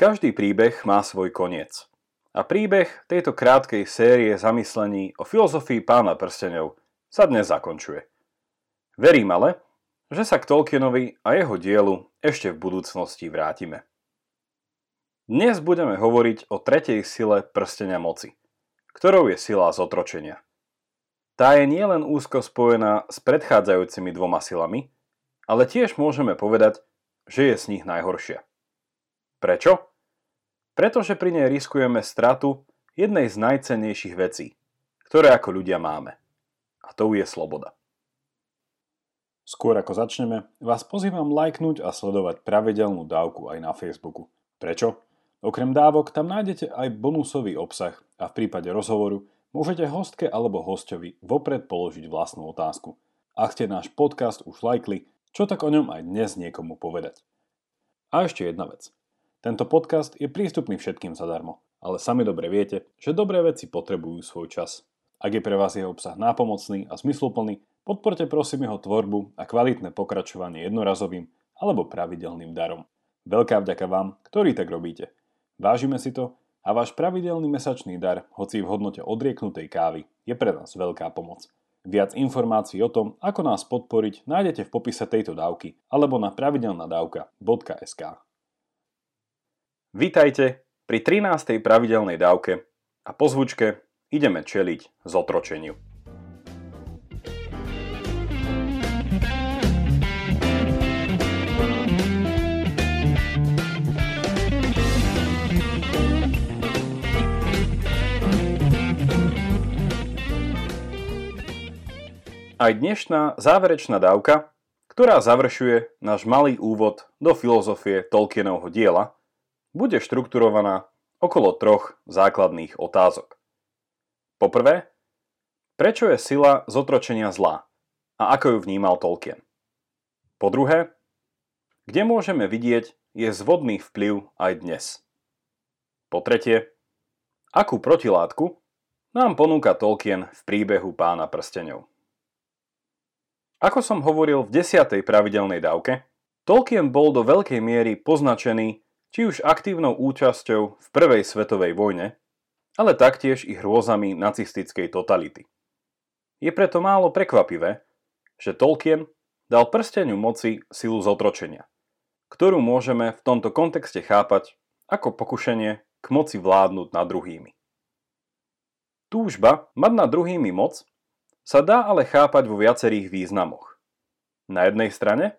Každý príbeh má svoj koniec. A príbeh tejto krátkej série zamyslení o filozofii pána prstenov sa dnes zakončuje. Verím ale, že sa k Tolkienovi a jeho dielu ešte v budúcnosti vrátime. Dnes budeme hovoriť o tretej sile prstenia moci, ktorou je sila zotročenia. Tá je nielen úzko spojená s predchádzajúcimi dvoma silami, ale tiež môžeme povedať, že je z nich najhoršia. Prečo? Pretože pri nej riskujeme stratu jednej z najcennejších vecí, ktoré ako ľudia máme. A to je sloboda. Skôr ako začneme, vás pozývam lajknúť a sledovať pravidelnú dávku aj na Facebooku. Prečo? Okrem dávok tam nájdete aj bonusový obsah a v prípade rozhovoru môžete hostke alebo hostovi vopred položiť vlastnú otázku. Ak ste náš podcast už lajkli, čo tak o ňom aj dnes niekomu povedať. A ešte jedna vec. Tento podcast je prístupný všetkým zadarmo, ale sami dobre viete, že dobré veci potrebujú svoj čas. Ak je pre vás jeho obsah nápomocný a zmysluplný, podporte prosím jeho tvorbu a kvalitné pokračovanie jednorazovým alebo pravidelným darom. Veľká vďaka vám, ktorí tak robíte. Vážime si to a váš pravidelný mesačný dar, hoci v hodnote odrieknutej kávy, je pre nás veľká pomoc. Viac informácií o tom, ako nás podporiť, nájdete v popise tejto dávky alebo na pravidelnadavka.sk. Vítajte pri 13. pravidelnej dávke a po zvučke ideme čeliť zotročeniu. Aj dnešná záverečná dávka, ktorá završuje náš malý úvod do filozofie Tolkienovho diela – bude štrukturovaná okolo troch základných otázok. Poprvé, prečo je sila zotročenia zlá a ako ju vnímal Tolkien? Po druhé, kde môžeme vidieť je zvodný vplyv aj dnes? Po tretie, akú protilátku nám ponúka Tolkien v príbehu pána prstenov? Ako som hovoril v desiatej pravidelnej dávke, Tolkien bol do veľkej miery poznačený či už aktívnou účasťou v Prvej svetovej vojne, ale taktiež ich hrôzami nacistickej totality. Je preto málo prekvapivé, že Tolkien dal prsteniu moci silu zotročenia, ktorú môžeme v tomto kontexte chápať ako pokušenie k moci vládnuť nad druhými. Túžba mať nad druhými moc sa dá ale chápať vo viacerých významoch. Na jednej strane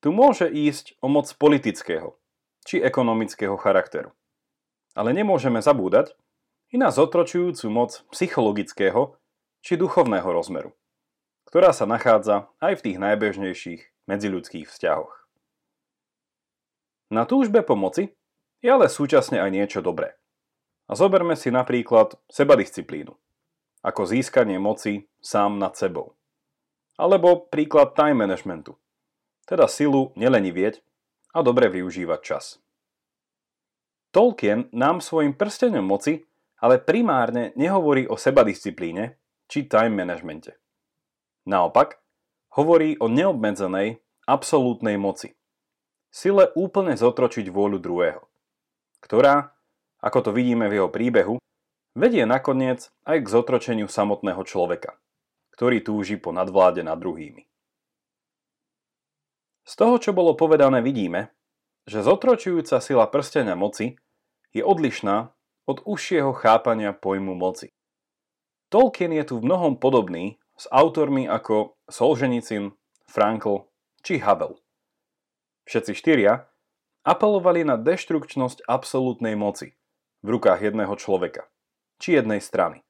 tu môže ísť o moc politického, či ekonomického charakteru. Ale nemôžeme zabúdať i na zotročujúcu moc psychologického či duchovného rozmeru, ktorá sa nachádza aj v tých najbežnejších medziľudských vzťahoch. Na túžbe pomoci je ale súčasne aj niečo dobré. A zoberme si napríklad sebadisciplínu, ako získanie moci sám nad sebou. Alebo príklad time managementu, teda silu nelenivieť a dobre využívať čas. Tolkien nám svojim prstenom moci ale primárne nehovorí o sebadisciplíne či time managemente. Naopak, hovorí o neobmedzenej, absolútnej moci. Sile úplne zotročiť vôľu druhého, ktorá, ako to vidíme v jeho príbehu, vedie nakoniec aj k zotročeniu samotného človeka, ktorý túži po nadvláde nad druhými. Z toho, čo bolo povedané, vidíme, že zotročujúca sila prstenia moci je odlišná od užšieho chápania pojmu moci. Tolkien je tu v mnohom podobný s autormi ako Solženicin, Frankl či Havel. Všetci štyria apelovali na deštrukčnosť absolútnej moci v rukách jedného človeka či jednej strany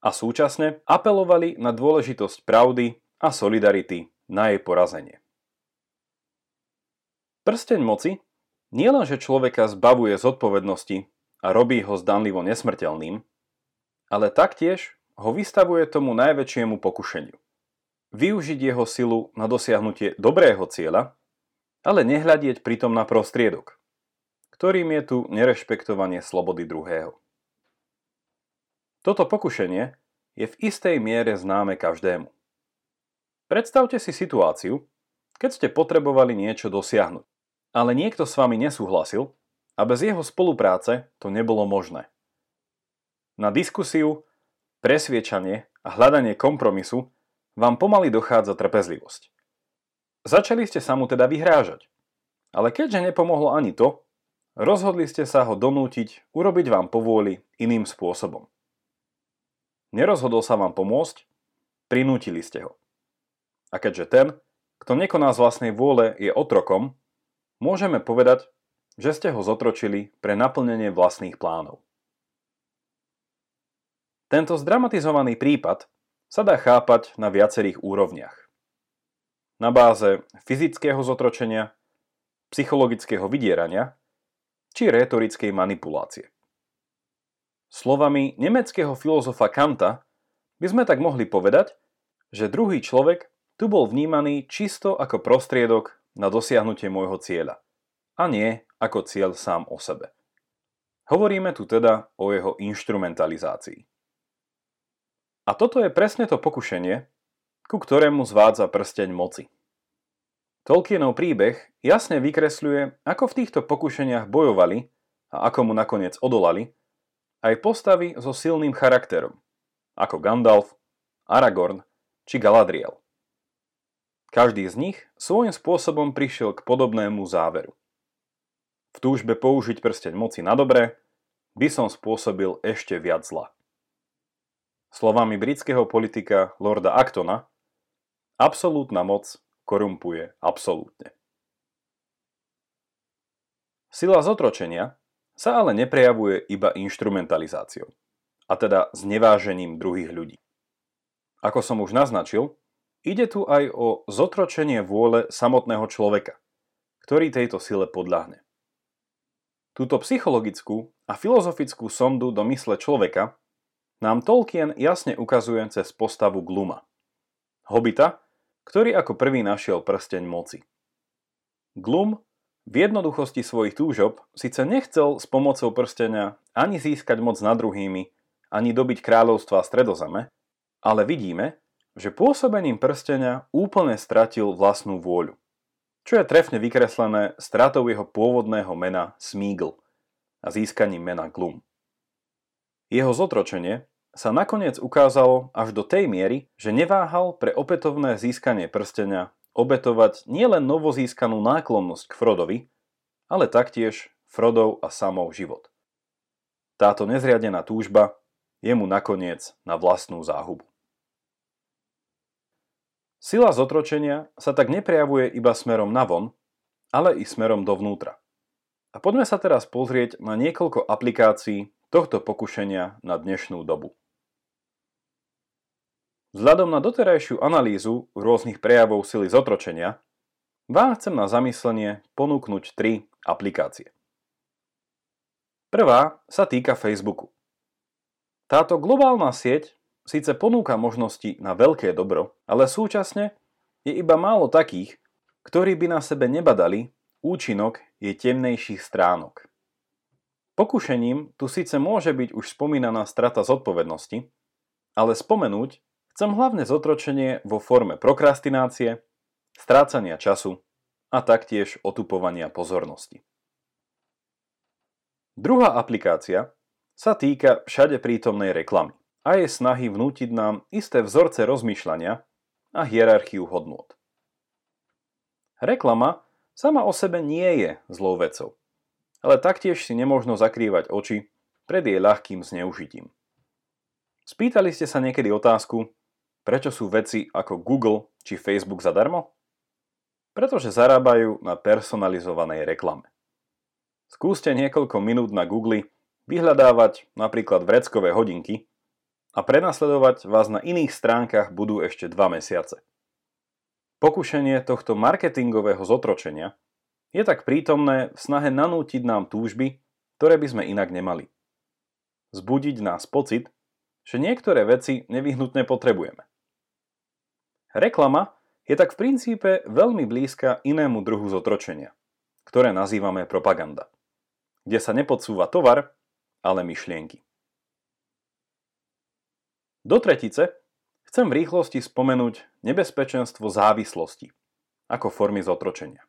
a súčasne apelovali na dôležitosť pravdy a solidarity na jej porazenie. Prsteň moci nielenže človeka zbavuje zodpovednosti a robí ho zdanlivo nesmrteľným, ale taktiež ho vystavuje tomu najväčšiemu pokušeniu. Využiť jeho silu na dosiahnutie dobrého cieľa, ale nehľadieť pritom na prostriedok, ktorým je tu nerešpektovanie slobody druhého. Toto pokušenie je v istej miere známe každému. Predstavte si situáciu, keď ste potrebovali niečo dosiahnuť ale niekto s vami nesúhlasil a bez jeho spolupráce to nebolo možné. Na diskusiu, presviečanie a hľadanie kompromisu vám pomaly dochádza trpezlivosť. Začali ste sa mu teda vyhrážať. Ale keďže nepomohlo ani to, rozhodli ste sa ho donútiť urobiť vám povôli iným spôsobom. Nerozhodol sa vám pomôcť, prinútili ste ho. A keďže ten, kto nekoná z vlastnej vôle, je otrokom, môžeme povedať, že ste ho zotročili pre naplnenie vlastných plánov. Tento zdramatizovaný prípad sa dá chápať na viacerých úrovniach. Na báze fyzického zotročenia, psychologického vydierania či rétorickej manipulácie. Slovami nemeckého filozofa Kanta by sme tak mohli povedať, že druhý človek tu bol vnímaný čisto ako prostriedok na dosiahnutie môjho cieľa a nie ako cieľ sám o sebe. Hovoríme tu teda o jeho instrumentalizácii. A toto je presne to pokušenie, ku ktorému zvádza prsteň moci. Tolkienov príbeh jasne vykresľuje, ako v týchto pokušeniach bojovali a ako mu nakoniec odolali, aj postavy so silným charakterom, ako Gandalf, Aragorn či Galadriel. Každý z nich svojím spôsobom prišiel k podobnému záveru. V túžbe použiť prsteň moci na dobre by som spôsobil ešte viac zla. Slovami britského politika Lorda Actona, absolútna moc korumpuje absolútne. Sila zotročenia sa ale neprejavuje iba instrumentalizáciou, a teda znevážením druhých ľudí. Ako som už naznačil, ide tu aj o zotročenie vôle samotného človeka, ktorý tejto sile podľahne. Túto psychologickú a filozofickú sondu do mysle človeka nám Tolkien jasne ukazuje cez postavu Gluma. Hobita, ktorý ako prvý našiel prsteň moci. Glum v jednoduchosti svojich túžob síce nechcel s pomocou prstenia ani získať moc nad druhými, ani dobiť kráľovstva stredozeme, ale vidíme, že pôsobením prstenia úplne stratil vlastnú vôľu, čo je trefne vykreslené stratou jeho pôvodného mena Smeagol a získaním mena Glum. Jeho zotročenie sa nakoniec ukázalo až do tej miery, že neváhal pre opätovné získanie prstenia obetovať nielen novozískanú náklonnosť k Frodovi, ale taktiež Frodov a samov život. Táto nezriadená túžba je mu nakoniec na vlastnú záhubu. Sila zotročenia sa tak neprejavuje iba smerom navon, ale i smerom dovnútra. A poďme sa teraz pozrieť na niekoľko aplikácií tohto pokušenia na dnešnú dobu. Vzhľadom na doterajšiu analýzu rôznych prejavov sily zotročenia, vám chcem na zamyslenie ponúknuť tri aplikácie. Prvá sa týka Facebooku. Táto globálna sieť síce ponúka možnosti na veľké dobro, ale súčasne je iba málo takých, ktorí by na sebe nebadali účinok je temnejších stránok. Pokušením tu síce môže byť už spomínaná strata zodpovednosti, ale spomenúť Chcem hlavne zotročenie vo forme prokrastinácie, strácania času a taktiež otupovania pozornosti. Druhá aplikácia sa týka všade prítomnej reklamy a je snahy vnútiť nám isté vzorce rozmýšľania a hierarchiu hodnôt. Reklama sama o sebe nie je zlou vecou, ale taktiež si nemôžno zakrývať oči pred jej ľahkým zneužitím. Spýtali ste sa niekedy otázku, Prečo sú veci ako Google či Facebook zadarmo? Pretože zarábajú na personalizovanej reklame. Skúste niekoľko minút na Google vyhľadávať napríklad vreckové hodinky a prenasledovať vás na iných stránkach budú ešte 2 mesiace. Pokušenie tohto marketingového zotročenia je tak prítomné v snahe nanútiť nám túžby, ktoré by sme inak nemali. Zbudiť nás pocit, že niektoré veci nevyhnutne potrebujeme. Reklama je tak v princípe veľmi blízka inému druhu zotročenia, ktoré nazývame propaganda, kde sa nepodsúva tovar, ale myšlienky. Do tretice chcem v rýchlosti spomenúť nebezpečenstvo závislosti ako formy zotročenia.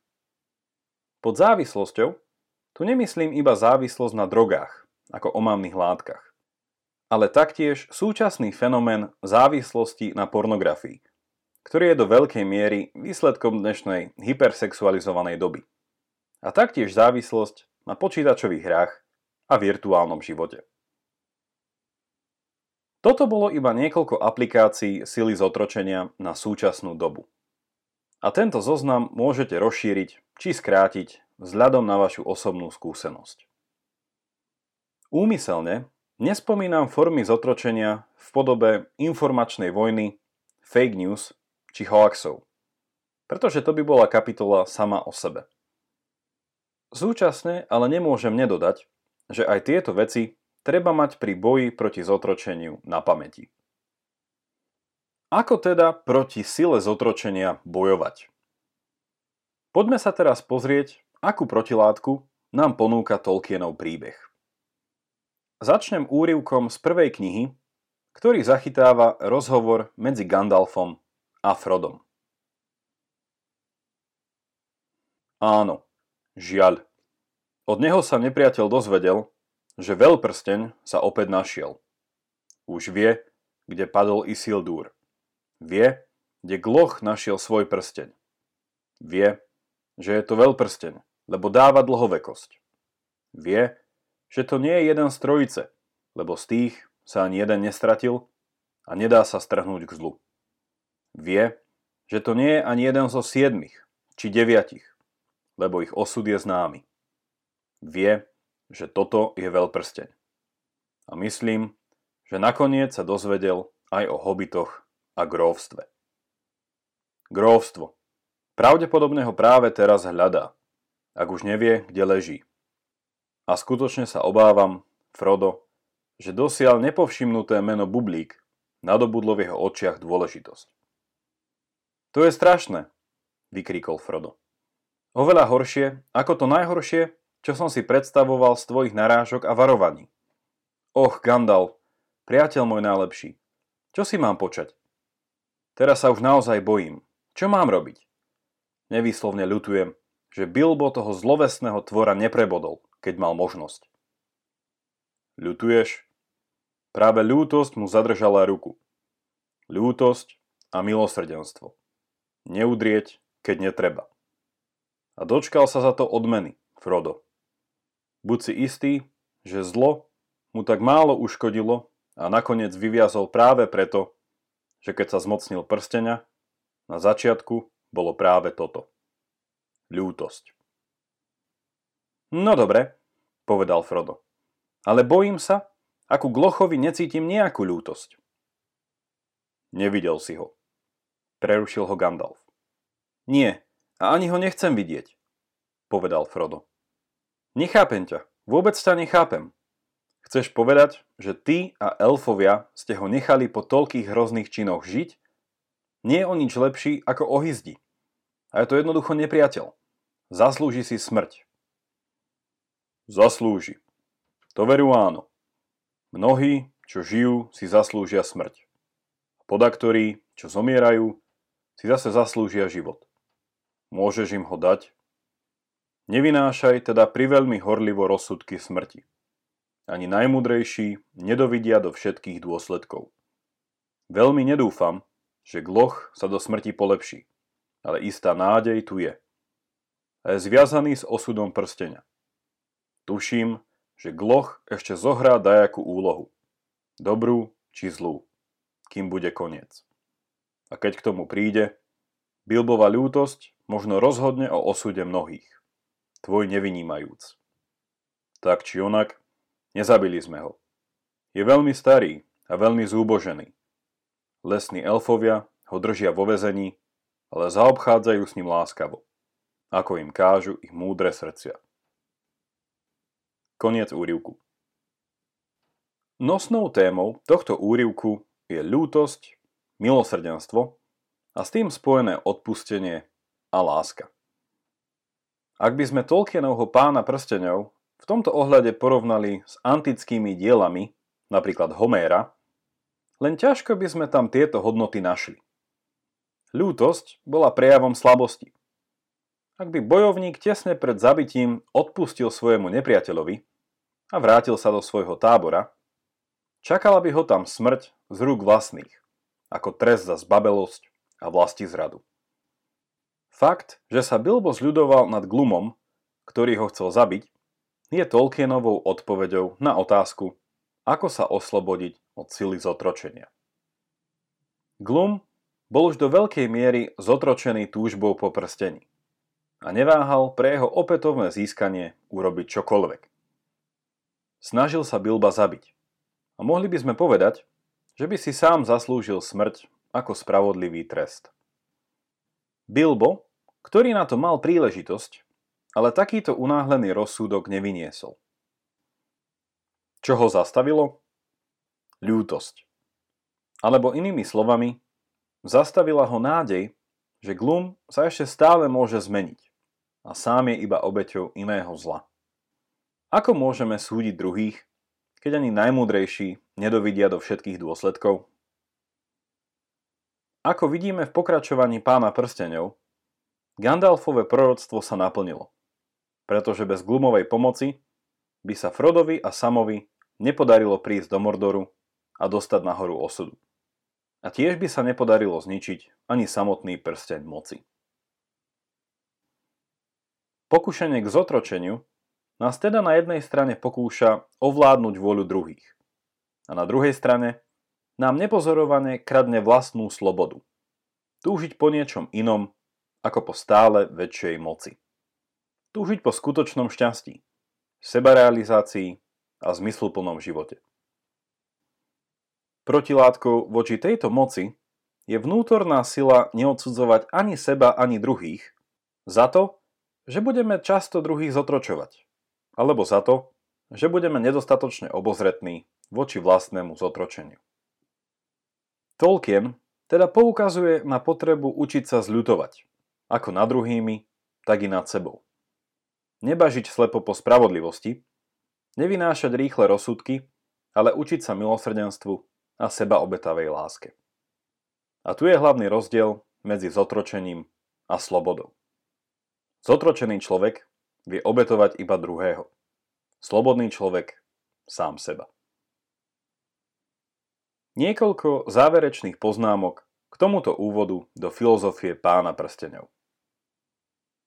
Pod závislosťou Tu nemyslím iba závislosť na drogách, ako omamných látkach, ale taktiež súčasný fenomén závislosti na pornografii, ktorý je do veľkej miery výsledkom dnešnej hypersexualizovanej doby. A taktiež závislosť na počítačových hrách a virtuálnom živote. Toto bolo iba niekoľko aplikácií sily zotročenia na súčasnú dobu. A tento zoznam môžete rozšíriť či skrátiť vzhľadom na vašu osobnú skúsenosť. Úmyselne nespomínam formy zotročenia v podobe informačnej vojny, fake news či hoaxov, pretože to by bola kapitola sama o sebe. Súčasne ale nemôžem nedodať, že aj tieto veci treba mať pri boji proti zotročeniu na pamäti. Ako teda proti sile zotročenia bojovať? Poďme sa teraz pozrieť, akú protilátku nám ponúka Tolkienov príbeh. Začnem úrivkom z prvej knihy, ktorý zachytáva rozhovor medzi Gandalfom a Frodom. Áno, žiaľ. Od neho sa nepriateľ dozvedel, že veľprsteň sa opäť našiel. Už vie, kde padol Isildur. Vie, kde Gloch našiel svoj prsteň. Vie, že je to veľprsteň, lebo dáva dlhovekosť. Vie, že to nie je jeden z trojice, lebo z tých sa ani jeden nestratil a nedá sa strhnúť k zlu. Vie, že to nie je ani jeden zo siedmých či deviatich, lebo ich osud je známy. Vie, že toto je veľprsteň. A myslím, že nakoniec sa dozvedel aj o hobitoch a gróvstve. Gróvstvo. Pravdepodobne ho práve teraz hľadá, ak už nevie, kde leží. A skutočne sa obávam, Frodo, že dosiaľ nepovšimnuté meno Bublík nadobudlo v jeho očiach dôležitosť. To je strašné, vykríkol Frodo. Oveľa horšie, ako to najhoršie, čo som si predstavoval z tvojich narážok a varovaní. Och, Gandalf, priateľ môj najlepší, čo si mám počať? Teraz sa už naozaj bojím. Čo mám robiť? Nevýslovne ľutujem, že Bilbo toho zlovesného tvora neprebodol, keď mal možnosť. Ľutuješ? Práve ľútosť mu zadržala ruku. Ľútosť a milosrdenstvo. Neudrieť, keď netreba. A dočkal sa za to odmeny, Frodo. Buď si istý, že zlo mu tak málo uškodilo a nakoniec vyviazol práve preto, že keď sa zmocnil prstenia, na začiatku bolo práve toto. Ľútosť. No dobre, povedal Frodo. Ale bojím sa, ako Glochovi necítim nejakú ľútosť. Nevidel si ho. Prerušil ho Gandalf. Nie, a ani ho nechcem vidieť, povedal Frodo. Nechápem ťa. Vôbec ťa nechápem. Chceš povedať, že ty a elfovia ste ho nechali po toľkých hrozných činoch žiť? Nie je o nič lepší ako o. A je to jednoducho nepriateľ. Zaslúži si smrť. Zaslúži. To veru áno. Mnohí, čo žijú, si zaslúžia smrť. Podaktorí, čo zomierajú, si zase zaslúžia život. Môžeš im ho dať, Nevynášaj teda priveľmi horlivo rozsudky smrti. Ani najmudrejší nedovidia do všetkých dôsledkov. Veľmi nedúfam, že gloch sa do smrti polepší, ale istá nádej tu je. A je zviazaný s osudom prstenia. Tuším, že gloch ešte zohrá dajakú úlohu. Dobrú či zlú, kým bude koniec. A keď k tomu príde, Bilbova ľútosť možno rozhodne o osude mnohých tvoj nevynímajúc. Tak či onak, nezabili sme ho. Je veľmi starý a veľmi zúbožený. Lesní elfovia ho držia vo vezení, ale zaobchádzajú s ním láskavo, ako im kážu ich múdre srdcia. Koniec úrivku. Nosnou témou tohto úrivku je ľútosť, milosrdenstvo a s tým spojené odpustenie a láska. Ak by sme Tolkienovho pána prsteňov v tomto ohľade porovnali s antickými dielami, napríklad Homéra, len ťažko by sme tam tieto hodnoty našli. Ľútosť bola prejavom slabosti. ak by bojovník tesne pred zabitím odpustil svojemu nepriateľovi a vrátil sa do svojho tábora, čakala by ho tam smrť z rúk vlastných, ako trest za zbabelosť a vlasti zradu. Fakt, že sa Bilbo zľudoval nad Glumom, ktorý ho chcel zabiť, je Tolkienovou odpoveďou na otázku, ako sa oslobodiť od sily zotročenia. Glum bol už do veľkej miery zotročený túžbou po prstení a neváhal pre jeho opätovné získanie urobiť čokoľvek. Snažil sa Bilba zabiť. A mohli by sme povedať, že by si sám zaslúžil smrť ako spravodlivý trest. Bilbo, ktorý na to mal príležitosť, ale takýto unáhlený rozsúdok nevyniesol. Čo ho zastavilo? Ľútosť. Alebo inými slovami, zastavila ho nádej, že Glum sa ešte stále môže zmeniť a sám je iba obeťou iného zla. Ako môžeme súdiť druhých, keď ani najmúdrejší nedovidia do všetkých dôsledkov? Ako vidíme v pokračovaní pána prstenov, Gandalfové proroctvo sa naplnilo, pretože bez Glumovej pomoci by sa Frodovi a Samovi nepodarilo prísť do Mordoru a dostať nahoru osudu. A tiež by sa nepodarilo zničiť ani samotný prsteň moci. Pokušenie k zotročeniu nás teda na jednej strane pokúša ovládnuť vôľu druhých a na druhej strane nám nepozorovane kradne vlastnú slobodu. Túžiť po niečom inom ako po stále väčšej moci. Túžiť po skutočnom šťastí, sebarealizácii a zmysluplnom živote. Protilátkou voči tejto moci je vnútorná sila neodsudzovať ani seba, ani druhých za to, že budeme často druhých zotročovať, alebo za to, že budeme nedostatočne obozretní voči vlastnému zotročeniu. Tolkien teda poukazuje na potrebu učiť sa zľutovať, ako nad druhými, tak i nad sebou. Nebažiť slepo po spravodlivosti, nevynášať rýchle rozsudky, ale učiť sa milosrdenstvu a seba obetavej láske. A tu je hlavný rozdiel medzi zotročením a slobodou. Zotročený človek vie obetovať iba druhého. Slobodný človek sám seba. Niekoľko záverečných poznámok k tomuto úvodu do filozofie pána prstenov.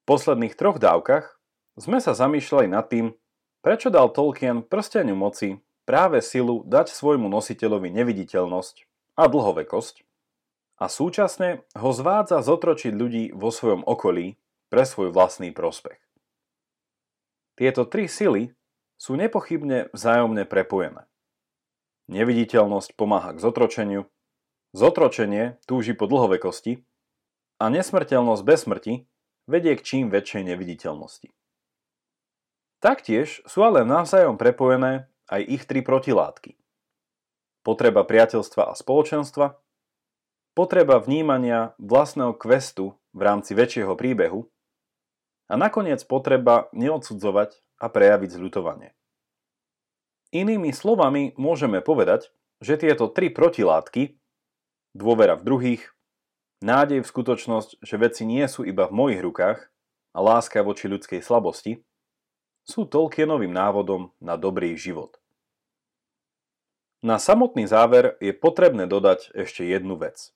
V posledných troch dávkach sme sa zamýšľali nad tým, prečo dal Tolkien prsteniu moci práve silu dať svojmu nositeľovi neviditeľnosť a dlhovekosť a súčasne ho zvádza zotročiť ľudí vo svojom okolí pre svoj vlastný prospech. Tieto tri sily sú nepochybne vzájomne prepojené. Neviditeľnosť pomáha k zotročeniu, zotročenie túži po dlhovekosti a nesmrteľnosť bez smrti vedie k čím väčšej neviditeľnosti. Taktiež sú ale navzájom prepojené aj ich tri protilátky. Potreba priateľstva a spoločenstva, potreba vnímania vlastného kvestu v rámci väčšieho príbehu a nakoniec potreba neodsudzovať a prejaviť zľutovanie. Inými slovami môžeme povedať, že tieto tri protilátky, dôvera v druhých, nádej v skutočnosť, že veci nie sú iba v mojich rukách a láska voči ľudskej slabosti, sú Tolkienovým návodom na dobrý život. Na samotný záver je potrebné dodať ešte jednu vec.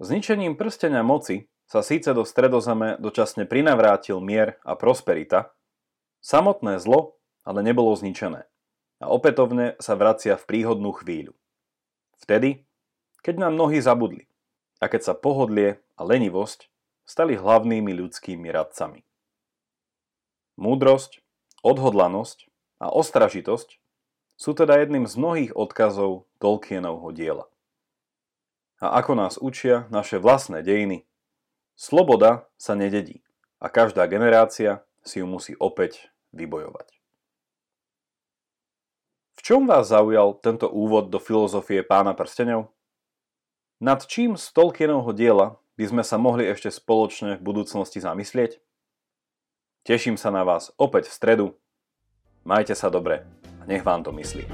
Zničením prstenia moci sa síce do stredozeme dočasne prinavrátil mier a prosperita, samotné zlo ale nebolo zničené a opätovne sa vracia v príhodnú chvíľu. Vtedy, keď nám mnohí zabudli a keď sa pohodlie a lenivosť stali hlavnými ľudskými radcami. Múdrosť, odhodlanosť a ostražitosť sú teda jedným z mnohých odkazov Tolkienovho diela. A ako nás učia naše vlastné dejiny, Sloboda sa nededí a každá generácia si ju musí opäť vybojovať. Čom vás zaujal tento úvod do filozofie pána prstenov? Nad čím z Tolkienovho diela by sme sa mohli ešte spoločne v budúcnosti zamyslieť? Teším sa na vás opäť v stredu. Majte sa dobre a nech vám to myslí.